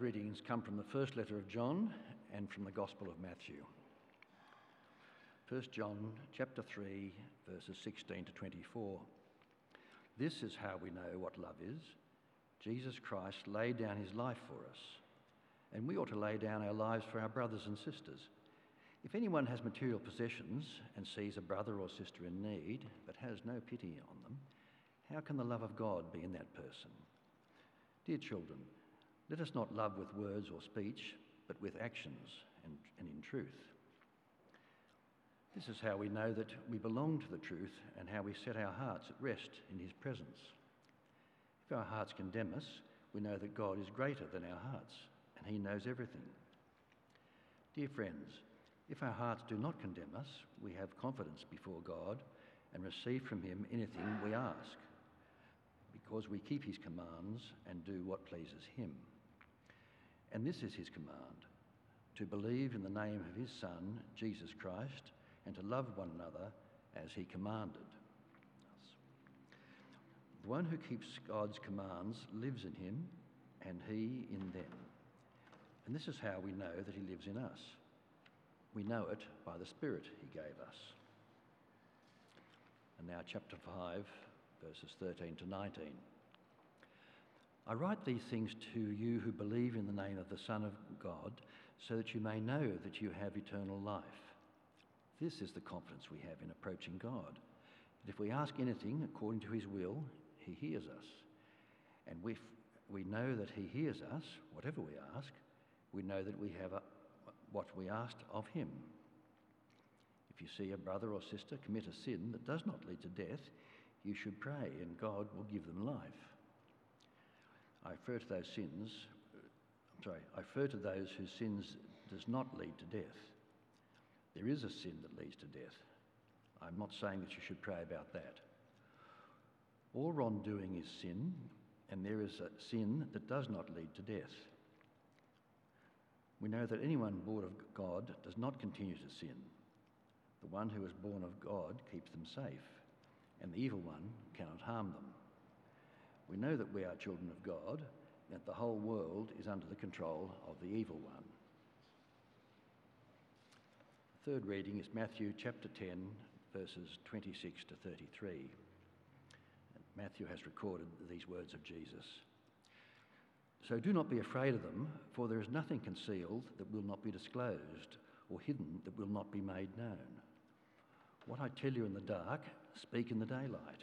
readings come from the first letter of John and from the Gospel of Matthew. 1 John chapter 3 verses 16 to 24. This is how we know what love is. Jesus Christ laid down his life for us, and we ought to lay down our lives for our brothers and sisters. If anyone has material possessions and sees a brother or sister in need but has no pity on them, how can the love of God be in that person? Dear children, let us not love with words or speech, but with actions and, and in truth. This is how we know that we belong to the truth and how we set our hearts at rest in His presence. If our hearts condemn us, we know that God is greater than our hearts and He knows everything. Dear friends, if our hearts do not condemn us, we have confidence before God and receive from Him anything we ask, because we keep His commands and do what pleases Him. And this is His command to believe in the name of His Son, Jesus Christ and to love one another as he commanded. The one who keeps God's commands lives in him and he in them. And this is how we know that he lives in us. We know it by the Spirit he gave us. And now, chapter 5, verses 13 to 19. I write these things to you who believe in the name of the Son of God, so that you may know that you have eternal life. This is the confidence we have in approaching God. That if we ask anything according to his will, he hears us. And we, we know that he hears us, whatever we ask, we know that we have a, what we asked of him. If you see a brother or sister commit a sin that does not lead to death, you should pray and God will give them life. I refer to those sins, I'm sorry, I refer to those whose sins does not lead to death. There is a sin that leads to death. I'm not saying that you should pray about that. All wrongdoing is sin, and there is a sin that does not lead to death. We know that anyone born of God does not continue to sin. The one who is born of God keeps them safe, and the evil one cannot harm them. We know that we are children of God, that the whole world is under the control of the evil one. The Third reading is Matthew chapter 10, verses 26 to 33. Matthew has recorded these words of Jesus. So do not be afraid of them, for there is nothing concealed that will not be disclosed, or hidden that will not be made known. What I tell you in the dark, speak in the daylight.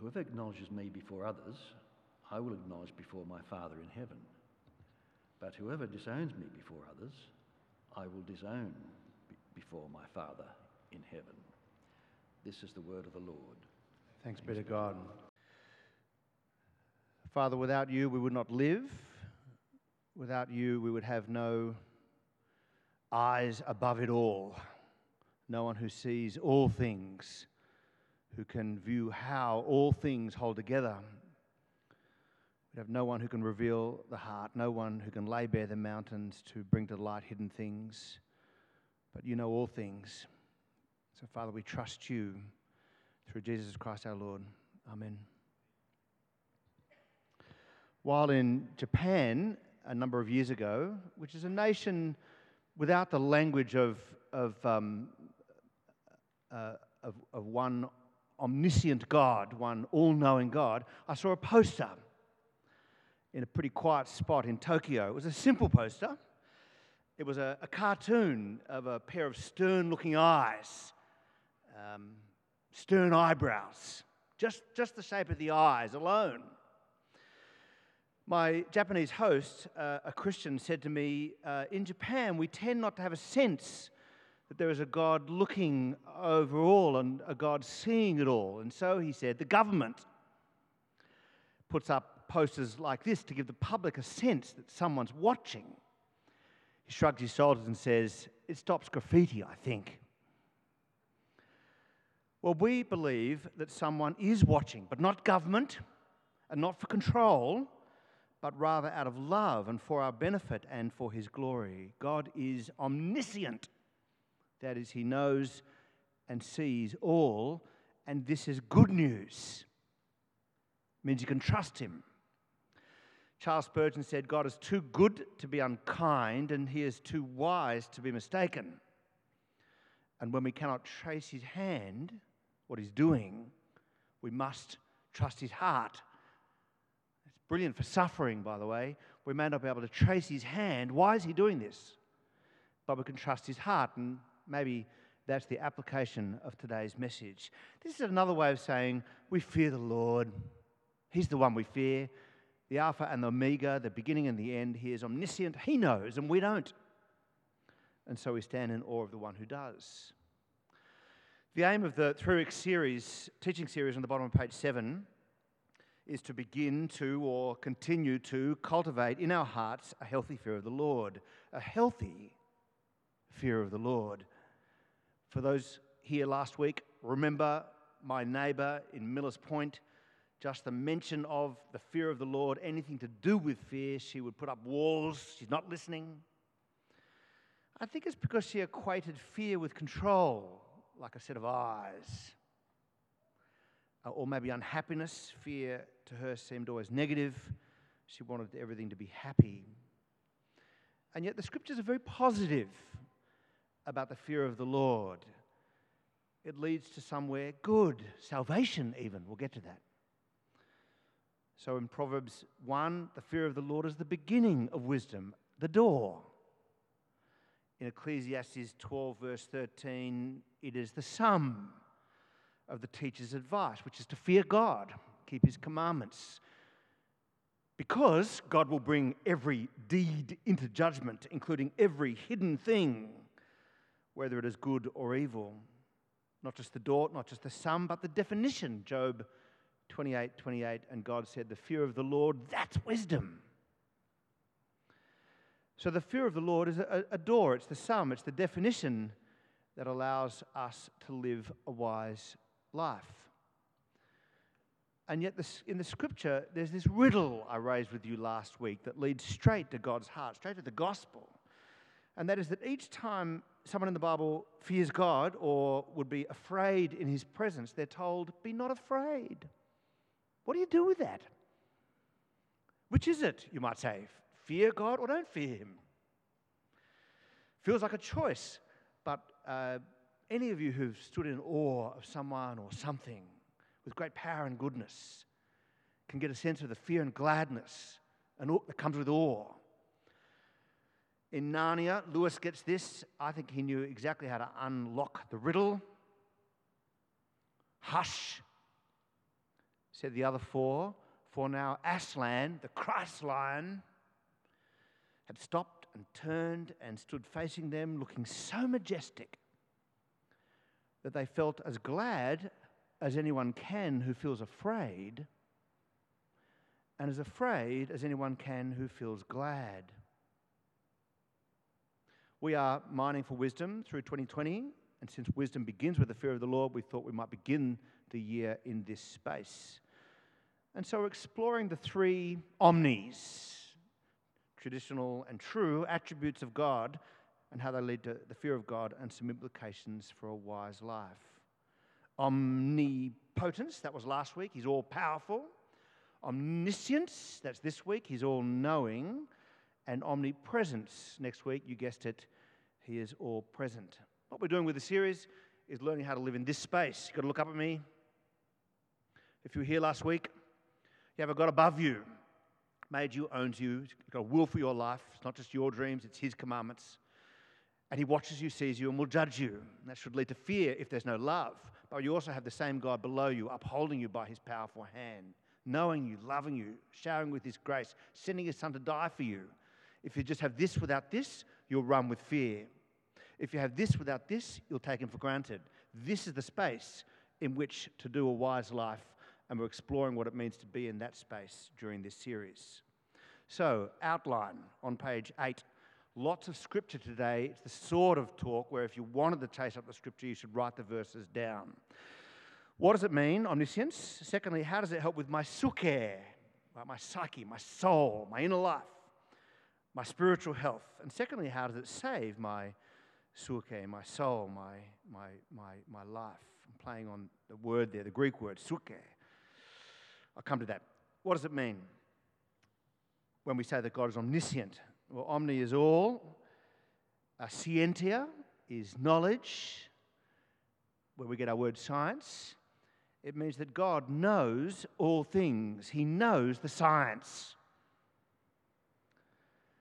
Whoever acknowledges me before others, I will acknowledge before my Father in heaven. But whoever disowns me before others, I will disown before my Father in heaven. This is the word of the Lord. Thanks, Thanks be to God. Father, without you, we would not live. Without you, we would have no eyes above it all. No one who sees all things, who can view how all things hold together we have no one who can reveal the heart, no one who can lay bare the mountains to bring to light hidden things. But you know all things. So, Father, we trust you through Jesus Christ our Lord. Amen. While in Japan a number of years ago, which is a nation without the language of, of, um, uh, of, of one omniscient God, one all knowing God, I saw a poster in a pretty quiet spot in Tokyo. It was a simple poster. It was a, a cartoon of a pair of stern looking eyes, um, stern eyebrows, just, just the shape of the eyes alone. My Japanese host, uh, a Christian, said to me, uh, In Japan, we tend not to have a sense that there is a God looking over all and a God seeing it all. And so he said, the government puts up posters like this to give the public a sense that someone's watching. He shrugs his shoulders and says, It stops graffiti, I think. Well, we believe that someone is watching, but not government and not for control, but rather out of love and for our benefit and for his glory. God is omniscient. That is, he knows and sees all, and this is good news. It means you can trust him. Charles Spurgeon said, God is too good to be unkind, and he is too wise to be mistaken. And when we cannot trace his hand, what he's doing, we must trust his heart. It's brilliant for suffering, by the way. We may not be able to trace his hand. Why is he doing this? But we can trust his heart, and maybe that's the application of today's message. This is another way of saying we fear the Lord. He's the one we fear the Alpha and the Omega, the beginning and the end. He is omniscient. He knows, and we don't. And so we stand in awe of the one who does. The aim of the week series, teaching series on the bottom of page seven, is to begin to or continue to cultivate in our hearts a healthy fear of the Lord. A healthy fear of the Lord. For those here last week, remember my neighbour in Millers Point just the mention of the fear of the Lord, anything to do with fear, she would put up walls. She's not listening. I think it's because she equated fear with control, like a set of eyes. Or maybe unhappiness. Fear to her seemed always negative. She wanted everything to be happy. And yet the scriptures are very positive about the fear of the Lord. It leads to somewhere good, salvation, even. We'll get to that. So in Proverbs 1, the fear of the Lord is the beginning of wisdom, the door. In Ecclesiastes 12, verse 13, it is the sum of the teacher's advice, which is to fear God, keep his commandments. Because God will bring every deed into judgment, including every hidden thing, whether it is good or evil. Not just the door, not just the sum, but the definition. Job 28 28, and God said, The fear of the Lord, that's wisdom. So the fear of the Lord is a, a door, it's the sum, it's the definition that allows us to live a wise life. And yet, this, in the scripture, there's this riddle I raised with you last week that leads straight to God's heart, straight to the gospel. And that is that each time someone in the Bible fears God or would be afraid in his presence, they're told, Be not afraid. What do you do with that? Which is it, you might say? Fear God or don't fear Him? Feels like a choice, but uh, any of you who've stood in awe of someone or something with great power and goodness can get a sense of the fear and gladness and that comes with awe. In Narnia, Lewis gets this. I think he knew exactly how to unlock the riddle. Hush, said the other four, for now Aslan, the Christ lion, had stopped and turned and stood facing them, looking so majestic that they felt as glad as anyone can who feels afraid, and as afraid as anyone can who feels glad. We are mining for wisdom through 2020, and since wisdom begins with the fear of the Lord, we thought we might begin the year in this space. And so we're exploring the three omnis traditional and true attributes of God and how they lead to the fear of God and some implications for a wise life. Omnipotence, that was last week, he's all powerful. Omniscience, that's this week, he's all knowing. And omnipresence, next week, you guessed it, he is all present. What we're doing with the series is learning how to live in this space. You've got to look up at me. If you were here last week, you have a God above you, made you, owns you, He's got a will for your life. It's not just your dreams, it's His commandments. And He watches you, sees you, and will judge you. And that should lead to fear if there's no love. But you also have the same God below you, upholding you by His powerful hand, knowing you, loving you, showering with His grace, sending His Son to die for you. If you just have this without this, you'll run with fear. If you have this without this, you'll take Him for granted. This is the space in which to do a wise life and we're exploring what it means to be in that space during this series. So, outline on page eight lots of scripture today. It's the sort of talk where if you wanted to chase up the scripture, you should write the verses down. What does it mean, omniscience? Secondly, how does it help with my suke, my psyche, my soul, my inner life, my spiritual health? And secondly, how does it save my suke, my soul, my, my, my, my life? I'm playing on the word there, the Greek word, suke. I'll come to that. What does it mean when we say that God is omniscient? Well, omni is all. Uh, scientia is knowledge, where we get our word science. It means that God knows all things, He knows the science.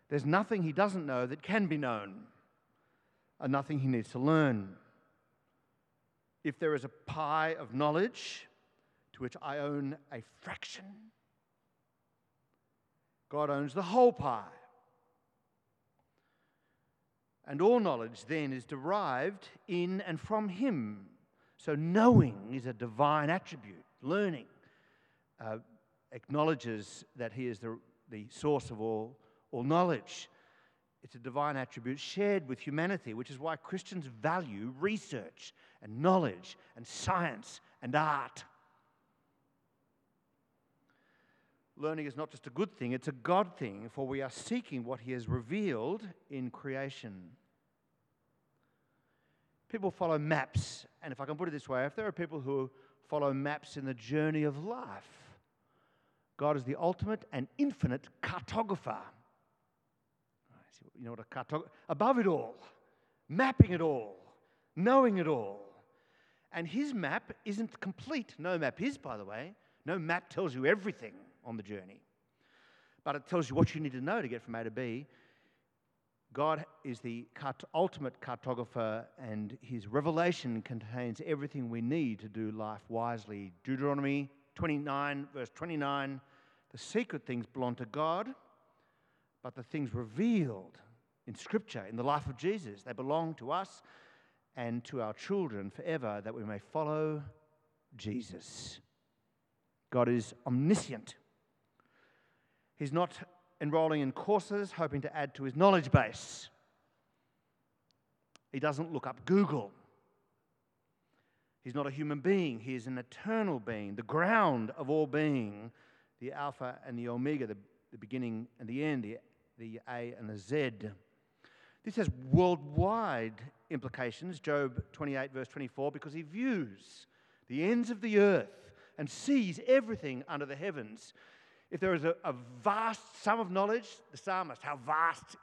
There's nothing He doesn't know that can be known, and nothing He needs to learn. If there is a pie of knowledge to which I own a fraction, God owns the whole pie. And all knowledge then is derived in and from Him. So, knowing is a divine attribute. Learning uh, acknowledges that He is the, the source of all, all knowledge. It's a divine attribute shared with humanity, which is why Christians value research and knowledge and science and art. Learning is not just a good thing, it's a God thing, for we are seeking what He has revealed in creation. People follow maps, and if I can put it this way, if there are people who follow maps in the journey of life, God is the ultimate and infinite cartographer. You know what a? Above it all, mapping it all, knowing it all. And his map isn't complete. No map is, by the way. No map tells you everything on the journey. But it tells you what you need to know to get from A to B. God is the ultimate cartographer, and his revelation contains everything we need to do life wisely. Deuteronomy 29, verse 29 the secret things belong to God, but the things revealed in Scripture, in the life of Jesus, they belong to us and to our children forever that we may follow Jesus. God is omniscient. He's not enrolling in courses hoping to add to his knowledge base. He doesn't look up Google. He's not a human being, he is an eternal being, the ground of all being, the Alpha and the Omega, the, the beginning and the end, the, the A and the Z. This has worldwide implications, Job 28, verse 24, because he views the ends of the earth and sees everything under the heavens. If there is a, a vast sum of knowledge, the psalmist, how vast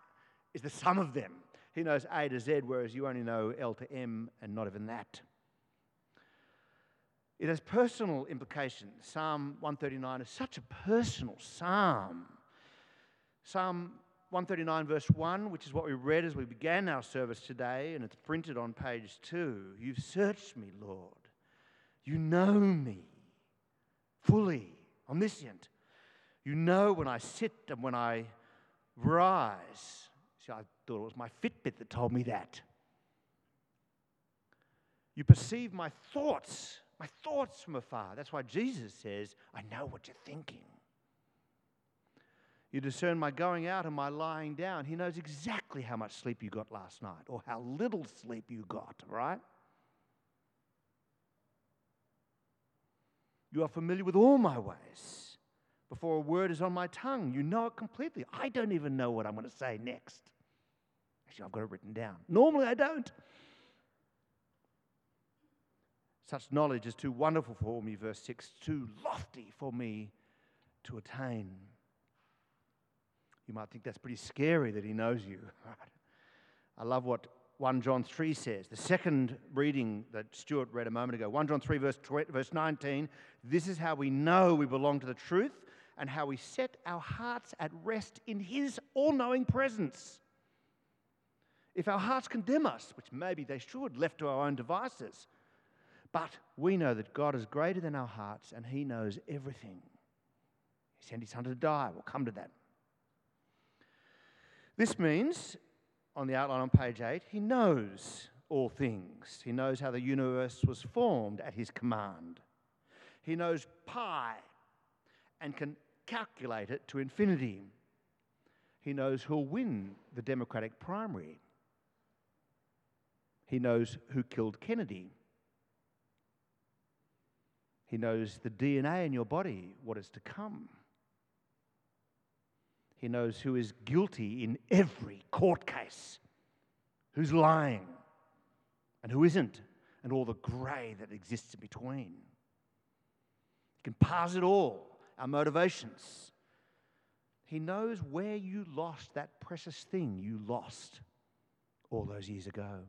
is the sum of them? He knows A to Z, whereas you only know L to M and not even that. It has personal implications. Psalm 139 is such a personal psalm. Psalm 139, verse 1, which is what we read as we began our service today, and it's printed on page 2. You've searched me, Lord. You know me fully, omniscient. You know when I sit and when I rise. See, I thought it was my Fitbit that told me that. You perceive my thoughts, my thoughts from afar. That's why Jesus says, I know what you're thinking. You discern my going out and my lying down. He knows exactly how much sleep you got last night or how little sleep you got, right? You are familiar with all my ways before a word is on my tongue. You know it completely. I don't even know what I'm going to say next. Actually, I've got it written down. Normally, I don't. Such knowledge is too wonderful for me, verse 6, too lofty for me to attain. You might think that's pretty scary that he knows you. I love what 1 John 3 says. The second reading that Stuart read a moment ago, 1 John 3, verse, verse 19. This is how we know we belong to the truth and how we set our hearts at rest in His all knowing presence. If our hearts condemn us, which maybe they should, left to our own devices, but we know that God is greater than our hearts and He knows everything. He sent His Son to die. We'll come to that. This means, on the outline on page 8, He knows all things. He knows how the universe was formed at His command. He knows pi and can calculate it to infinity. He knows who'll win the Democratic primary. He knows who killed Kennedy. He knows the DNA in your body, what is to come. He knows who is guilty in every court case, who's lying, and who isn't, and all the grey that exists in between. He can parse it all, our motivations. He knows where you lost that precious thing you lost all those years ago.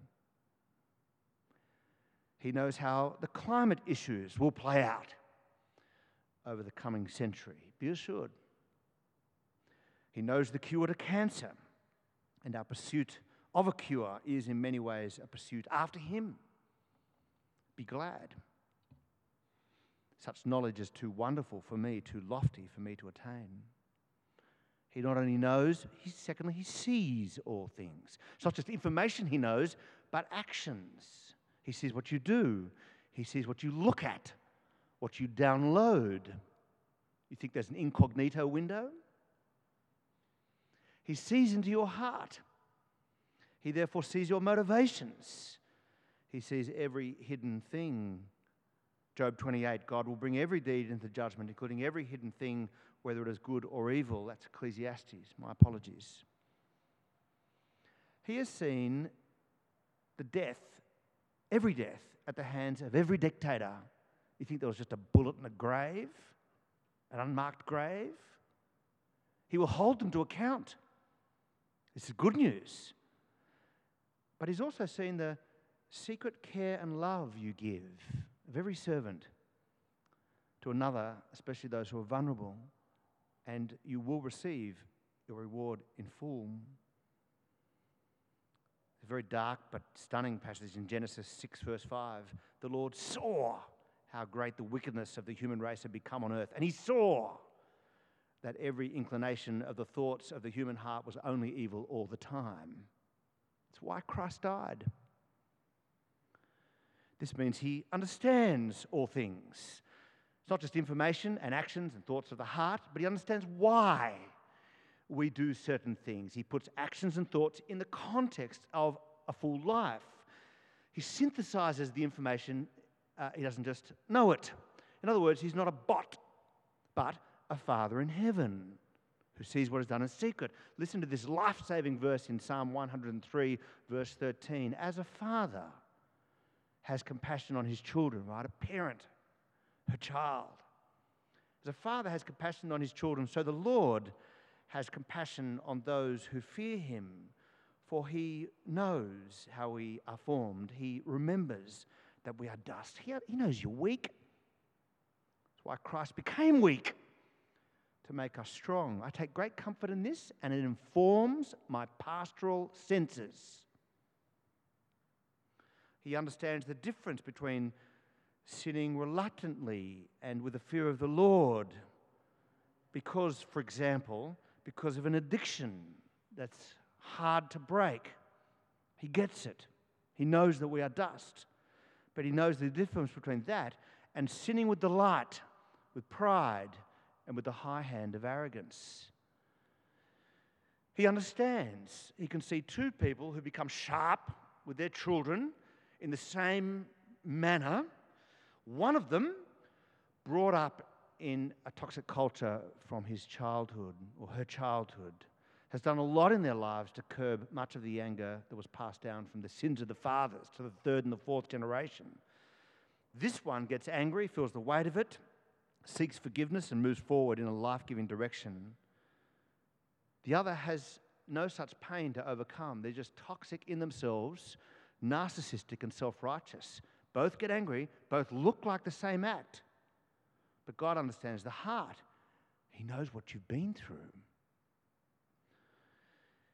He knows how the climate issues will play out over the coming century. Be assured. He knows the cure to cancer, and our pursuit of a cure is in many ways a pursuit after Him. Be glad. Such knowledge is too wonderful for me, too lofty for me to attain. He not only knows, he, secondly, he sees all things. It's not just information he knows, but actions. He sees what you do, He sees what you look at, what you download. You think there's an incognito window? He sees into your heart. He therefore sees your motivations. He sees every hidden thing. Job 28 God will bring every deed into judgment, including every hidden thing, whether it is good or evil. That's Ecclesiastes. My apologies. He has seen the death every death at the hands of every dictator. You think there was just a bullet in a grave, an unmarked grave? He will hold them to account. This is good news. But he's also seen the secret care and love you give of every servant to another, especially those who are vulnerable, and you will receive your reward in full a very dark but stunning passage in Genesis 6, verse 5. The Lord saw how great the wickedness of the human race had become on earth, and he saw that every inclination of the thoughts of the human heart was only evil all the time. It's why Christ died. This means he understands all things. It's not just information and actions and thoughts of the heart, but he understands why we do certain things. He puts actions and thoughts in the context of a full life. He synthesizes the information, uh, he doesn't just know it. In other words, he's not a bot, but a Father in heaven who sees what is done in secret. Listen to this life saving verse in Psalm 103, verse 13. As a father has compassion on his children, right? A parent, a child. As a father has compassion on his children, so the Lord has compassion on those who fear him, for he knows how we are formed. He remembers that we are dust. He, he knows you're weak. That's why Christ became weak to make us strong. I take great comfort in this, and it informs my pastoral senses. He understands the difference between sinning reluctantly and with the fear of the Lord. Because, for example, because of an addiction that's hard to break. He gets it. He knows that we are dust. But he knows the difference between that and sinning with delight, with pride, and with the high hand of arrogance. He understands. He can see two people who become sharp with their children in the same manner. One of them brought up in a toxic culture from his childhood or her childhood has done a lot in their lives to curb much of the anger that was passed down from the sins of the fathers to the third and the fourth generation. This one gets angry, feels the weight of it, seeks forgiveness, and moves forward in a life giving direction. The other has no such pain to overcome. They're just toxic in themselves, narcissistic and self righteous. Both get angry, both look like the same act. But God understands the heart, He knows what you've been through.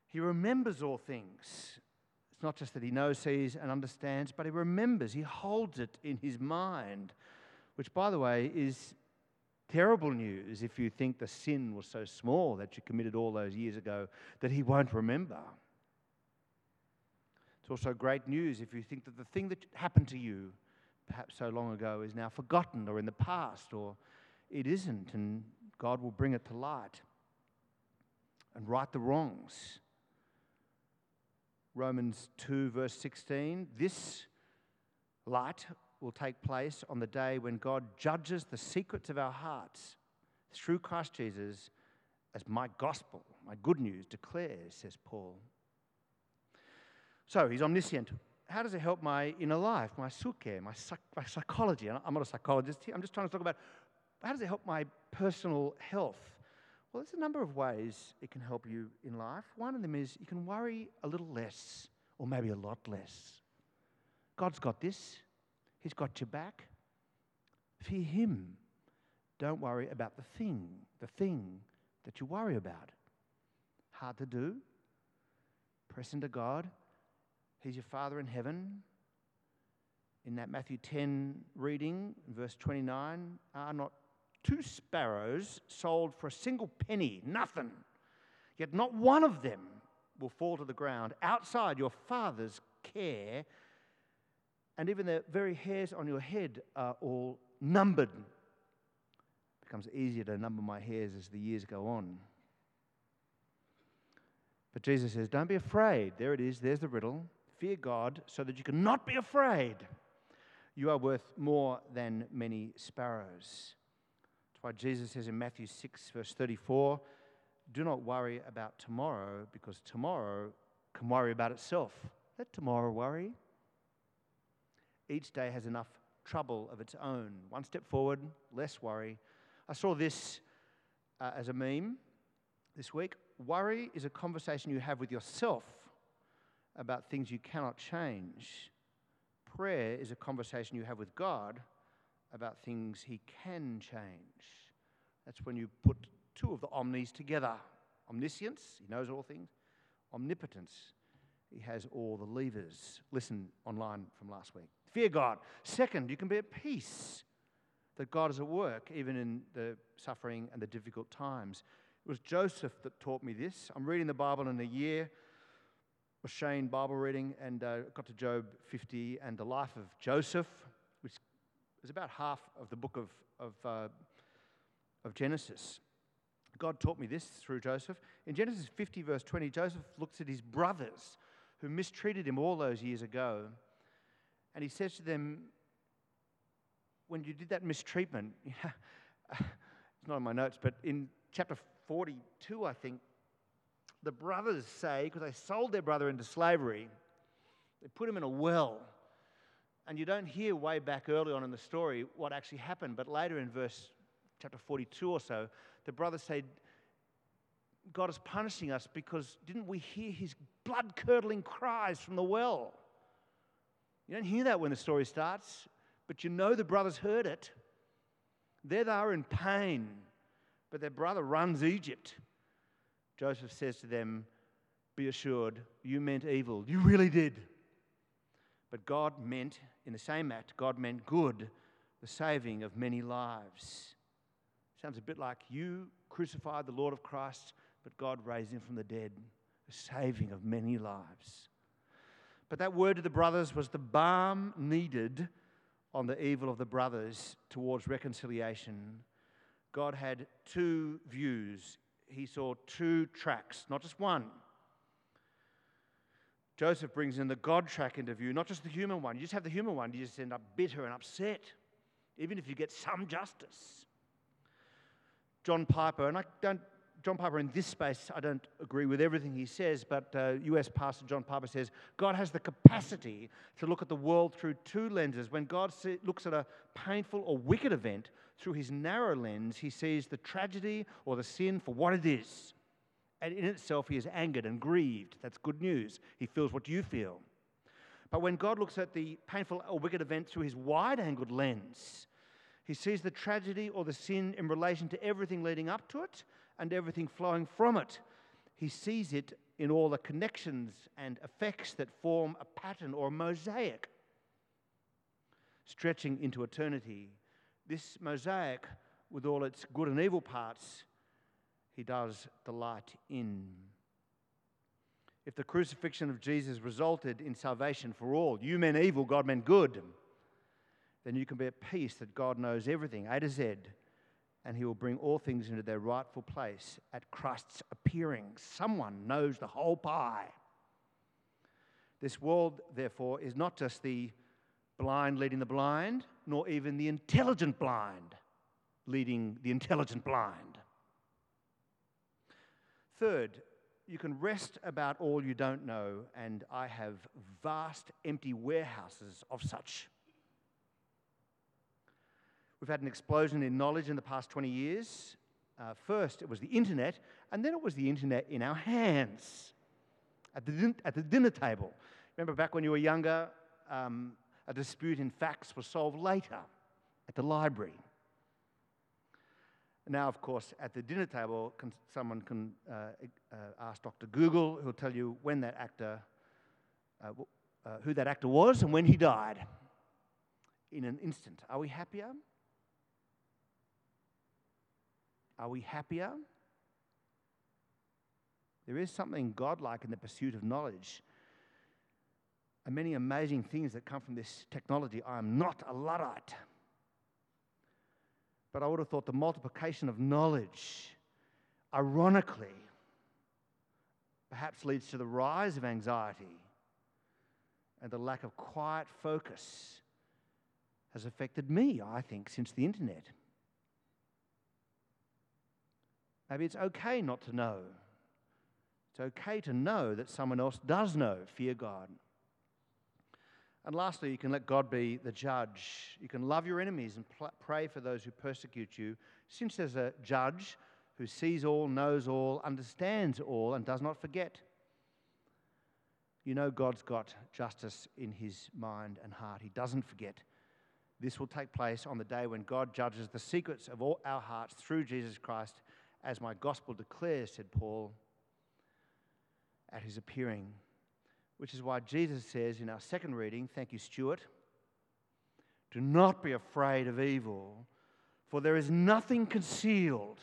He remembers all things. It's not just that He knows, sees, and understands, but He remembers, He holds it in His mind, which, by the way, is terrible news if you think the sin was so small that you committed all those years ago that He won't remember. It's also great news if you think that the thing that happened to you perhaps so long ago is now forgotten or in the past or it isn't, and God will bring it to light. and right the wrongs. Romans 2, verse 16 this light will take place on the day when God judges the secrets of our hearts through Christ Jesus, as my gospel, my good news declares, says Paul. So he's omniscient. How does it help my inner life, my suke, my, psych- my psychology? I'm not a psychologist here. I'm just trying to talk about how does it help my personal health? Well, there's a number of ways it can help you in life. One of them is you can worry a little less, or maybe a lot less. God's got this, He's got your back. Fear Him. Don't worry about the thing, the thing that you worry about. Hard to do. Press into God. He's your Father in heaven. In that Matthew 10 reading, verse 29, are not two sparrows sold for a single penny, nothing. Yet not one of them will fall to the ground outside your Father's care, and even the very hairs on your head are all numbered. It becomes easier to number my hairs as the years go on. But Jesus says, Don't be afraid. There it is, there's the riddle. Fear God so that you can not be afraid. You are worth more than many sparrows. That's why Jesus says in Matthew 6, verse 34, Do not worry about tomorrow, because tomorrow can worry about itself. Let tomorrow worry. Each day has enough trouble of its own. One step forward, less worry. I saw this uh, as a meme this week. Worry is a conversation you have with yourself about things you cannot change. Prayer is a conversation you have with God about things He can change. That's when you put two of the omnis together omniscience, He knows all things, omnipotence, He has all the levers. Listen online from last week. Fear God. Second, you can be at peace that God is at work even in the suffering and the difficult times. It was Joseph that taught me this. I'm reading the Bible in a year. Was Shane Bible reading and uh, got to Job 50 and the life of Joseph, which is about half of the book of, of, uh, of Genesis. God taught me this through Joseph. In Genesis 50, verse 20, Joseph looks at his brothers who mistreated him all those years ago, and he says to them, When you did that mistreatment, it's not in my notes, but in chapter 42, I think, the brothers say, because they sold their brother into slavery, they put him in a well. And you don't hear way back early on in the story what actually happened, but later in verse chapter 42 or so, the brothers say, God is punishing us because didn't we hear his blood curdling cries from the well? You don't hear that when the story starts, but you know the brothers heard it. There they are in pain, but their brother runs Egypt. Joseph says to them, Be assured, you meant evil. You really did. But God meant, in the same act, God meant good, the saving of many lives. Sounds a bit like you crucified the Lord of Christ, but God raised him from the dead, the saving of many lives. But that word to the brothers was the balm needed on the evil of the brothers towards reconciliation. God had two views. He saw two tracks, not just one. Joseph brings in the God track into view, not just the human one. You just have the human one, you just end up bitter and upset, even if you get some justice. John Piper, and I don't, John Piper in this space, I don't agree with everything he says, but uh, US Pastor John Piper says God has the capacity to look at the world through two lenses. When God see, looks at a painful or wicked event through his narrow lens, he sees the tragedy or the sin for what it is. And in itself, he is angered and grieved. That's good news. He feels what you feel. But when God looks at the painful or wicked event through his wide angled lens, he sees the tragedy or the sin in relation to everything leading up to it and everything flowing from it. He sees it in all the connections and effects that form a pattern or a mosaic stretching into eternity. This mosaic, with all its good and evil parts, he does delight in. If the crucifixion of Jesus resulted in salvation for all, you meant evil, God meant good, then you can be at peace that God knows everything, A to Z, and he will bring all things into their rightful place at Christ's appearing. Someone knows the whole pie. This world, therefore, is not just the blind leading the blind, nor even the intelligent blind leading the intelligent blind. Third, you can rest about all you don't know, and I have vast empty warehouses of such. We've had an explosion in knowledge in the past 20 years. Uh, first, it was the internet, and then it was the internet in our hands at the, din- at the dinner table. Remember back when you were younger, um, a dispute in facts was solved later at the library. Now, of course, at the dinner table, can, someone can uh, uh, ask Dr. Google, who'll tell you when that actor, uh, uh, who that actor was and when he died in an instant. Are we happier? Are we happier? There is something godlike in the pursuit of knowledge. And many amazing things that come from this technology. I am not a Luddite. But I would have thought the multiplication of knowledge, ironically, perhaps leads to the rise of anxiety and the lack of quiet focus has affected me, I think, since the internet. Maybe it's okay not to know. It's okay to know that someone else does know. Fear God. And lastly, you can let God be the judge. You can love your enemies and pl- pray for those who persecute you, since there's a judge who sees all, knows all, understands all, and does not forget. You know God's got justice in his mind and heart. He doesn't forget. This will take place on the day when God judges the secrets of all our hearts through Jesus Christ as my gospel declares, said Paul, at his appearing. Which is why Jesus says in our second reading, thank you, Stuart, do not be afraid of evil, for there is nothing concealed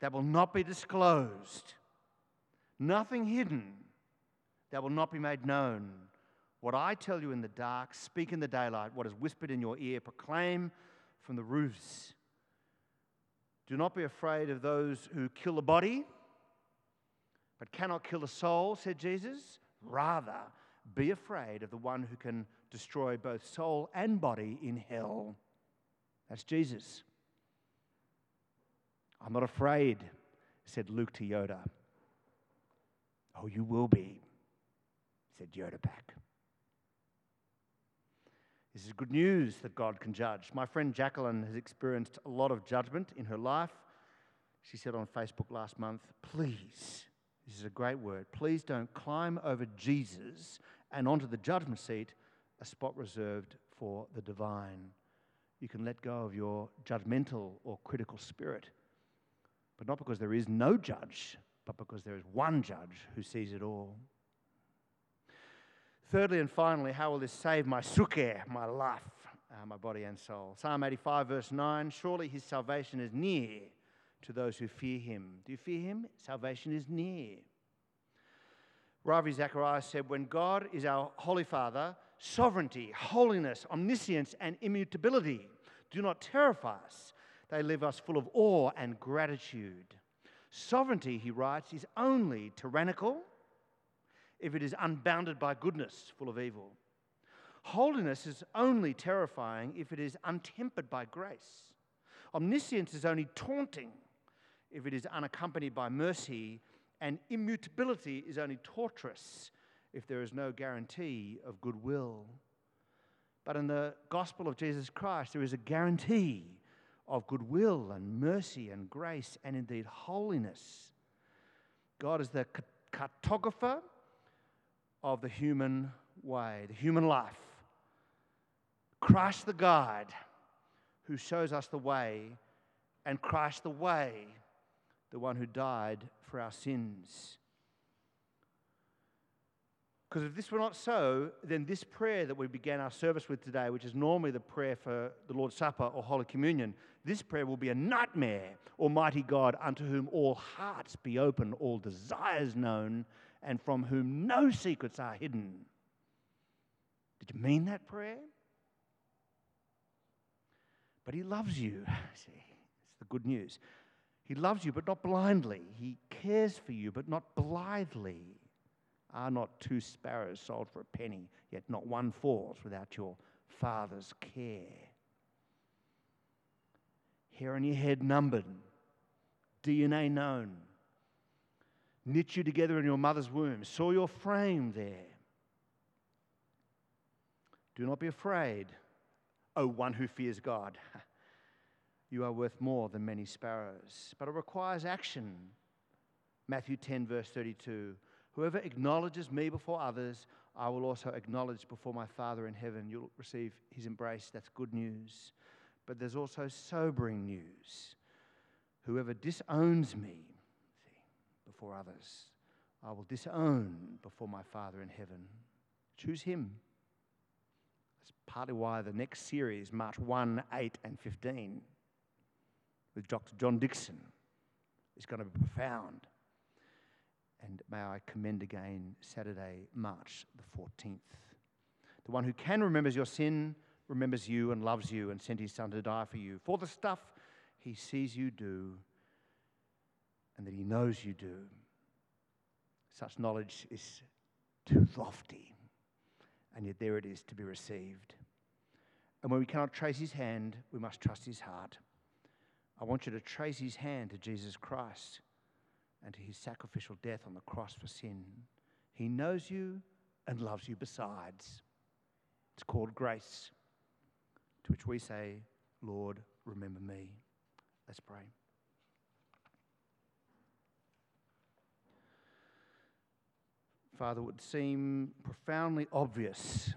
that will not be disclosed, nothing hidden that will not be made known. What I tell you in the dark, speak in the daylight. What is whispered in your ear, proclaim from the roofs. Do not be afraid of those who kill the body, but cannot kill the soul, said Jesus. Rather, be afraid of the one who can destroy both soul and body in hell. That's Jesus. I'm not afraid, said Luke to Yoda. Oh, you will be, said Yoda back. This is good news that God can judge. My friend Jacqueline has experienced a lot of judgment in her life. She said on Facebook last month, please, this is a great word, please don't climb over Jesus and onto the judgment seat, a spot reserved for the divine. You can let go of your judgmental or critical spirit, but not because there is no judge, but because there is one judge who sees it all. Thirdly and finally, how will this save my suke, my life, uh, my body and soul? Psalm 85, verse 9 Surely his salvation is near to those who fear him. Do you fear him? Salvation is near. Ravi Zacharias said, When God is our Holy Father, sovereignty, holiness, omniscience, and immutability do not terrify us. They leave us full of awe and gratitude. Sovereignty, he writes, is only tyrannical if it is unbounded by goodness, full of evil. Holiness is only terrifying if it is untempered by grace. Omniscience is only taunting if it is unaccompanied by mercy, and immutability is only torturous if there is no guarantee of goodwill. But in the gospel of Jesus Christ, there is a guarantee of goodwill and mercy and grace and indeed holiness. God is the cartographer of the human way, the human life. Christ the guide who shows us the way, and Christ the way, the one who died for our sins. Because if this were not so, then this prayer that we began our service with today, which is normally the prayer for the Lord's Supper or Holy Communion, this prayer will be a nightmare. Almighty God, unto whom all hearts be open, all desires known, and from whom no secrets are hidden. Did you mean that prayer? But he loves you. See, it's the good news. He loves you, but not blindly. He cares for you, but not blithely. Are not two sparrows sold for a penny, yet not one falls without your Father's care? Hair on your head numbered, DNA known, knit you together in your mother's womb, saw your frame there. Do not be afraid, O one who fears God. You are worth more than many sparrows. But it requires action. Matthew 10, verse 32. Whoever acknowledges me before others, I will also acknowledge before my Father in heaven. You'll receive his embrace. That's good news. But there's also sobering news. Whoever disowns me before others, I will disown before my Father in heaven. Choose him. That's partly why the next series, March 1, 8, and 15, with Dr. John Dickson is going to be profound. And may I commend again Saturday, March the 14th. The one who can remembers your sin, remembers you and loves you and sent his son to die for you, for the stuff he sees you do and that he knows you do. Such knowledge is too lofty, and yet there it is to be received. And when we cannot trace his hand, we must trust his heart. I want you to trace his hand to Jesus Christ and to his sacrificial death on the cross for sin. He knows you and loves you besides. It's called grace, to which we say, Lord, remember me. Let's pray. Father, would seem profoundly obvious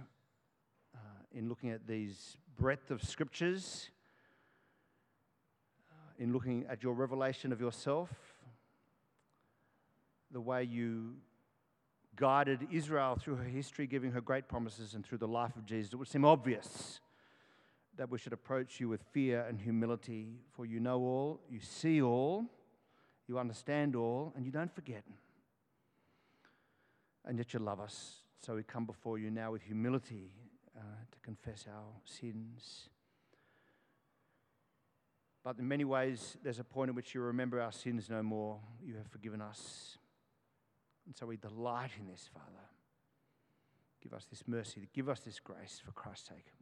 uh, in looking at these breadth of scriptures in looking at your revelation of yourself, the way you guided Israel through her history, giving her great promises, and through the life of Jesus, it would seem obvious that we should approach you with fear and humility, for you know all, you see all, you understand all, and you don't forget. And yet you love us. So we come before you now with humility uh, to confess our sins. But in many ways, there's a point at which you remember our sins no more. You have forgiven us. And so we delight in this, Father. Give us this mercy, give us this grace for Christ's sake.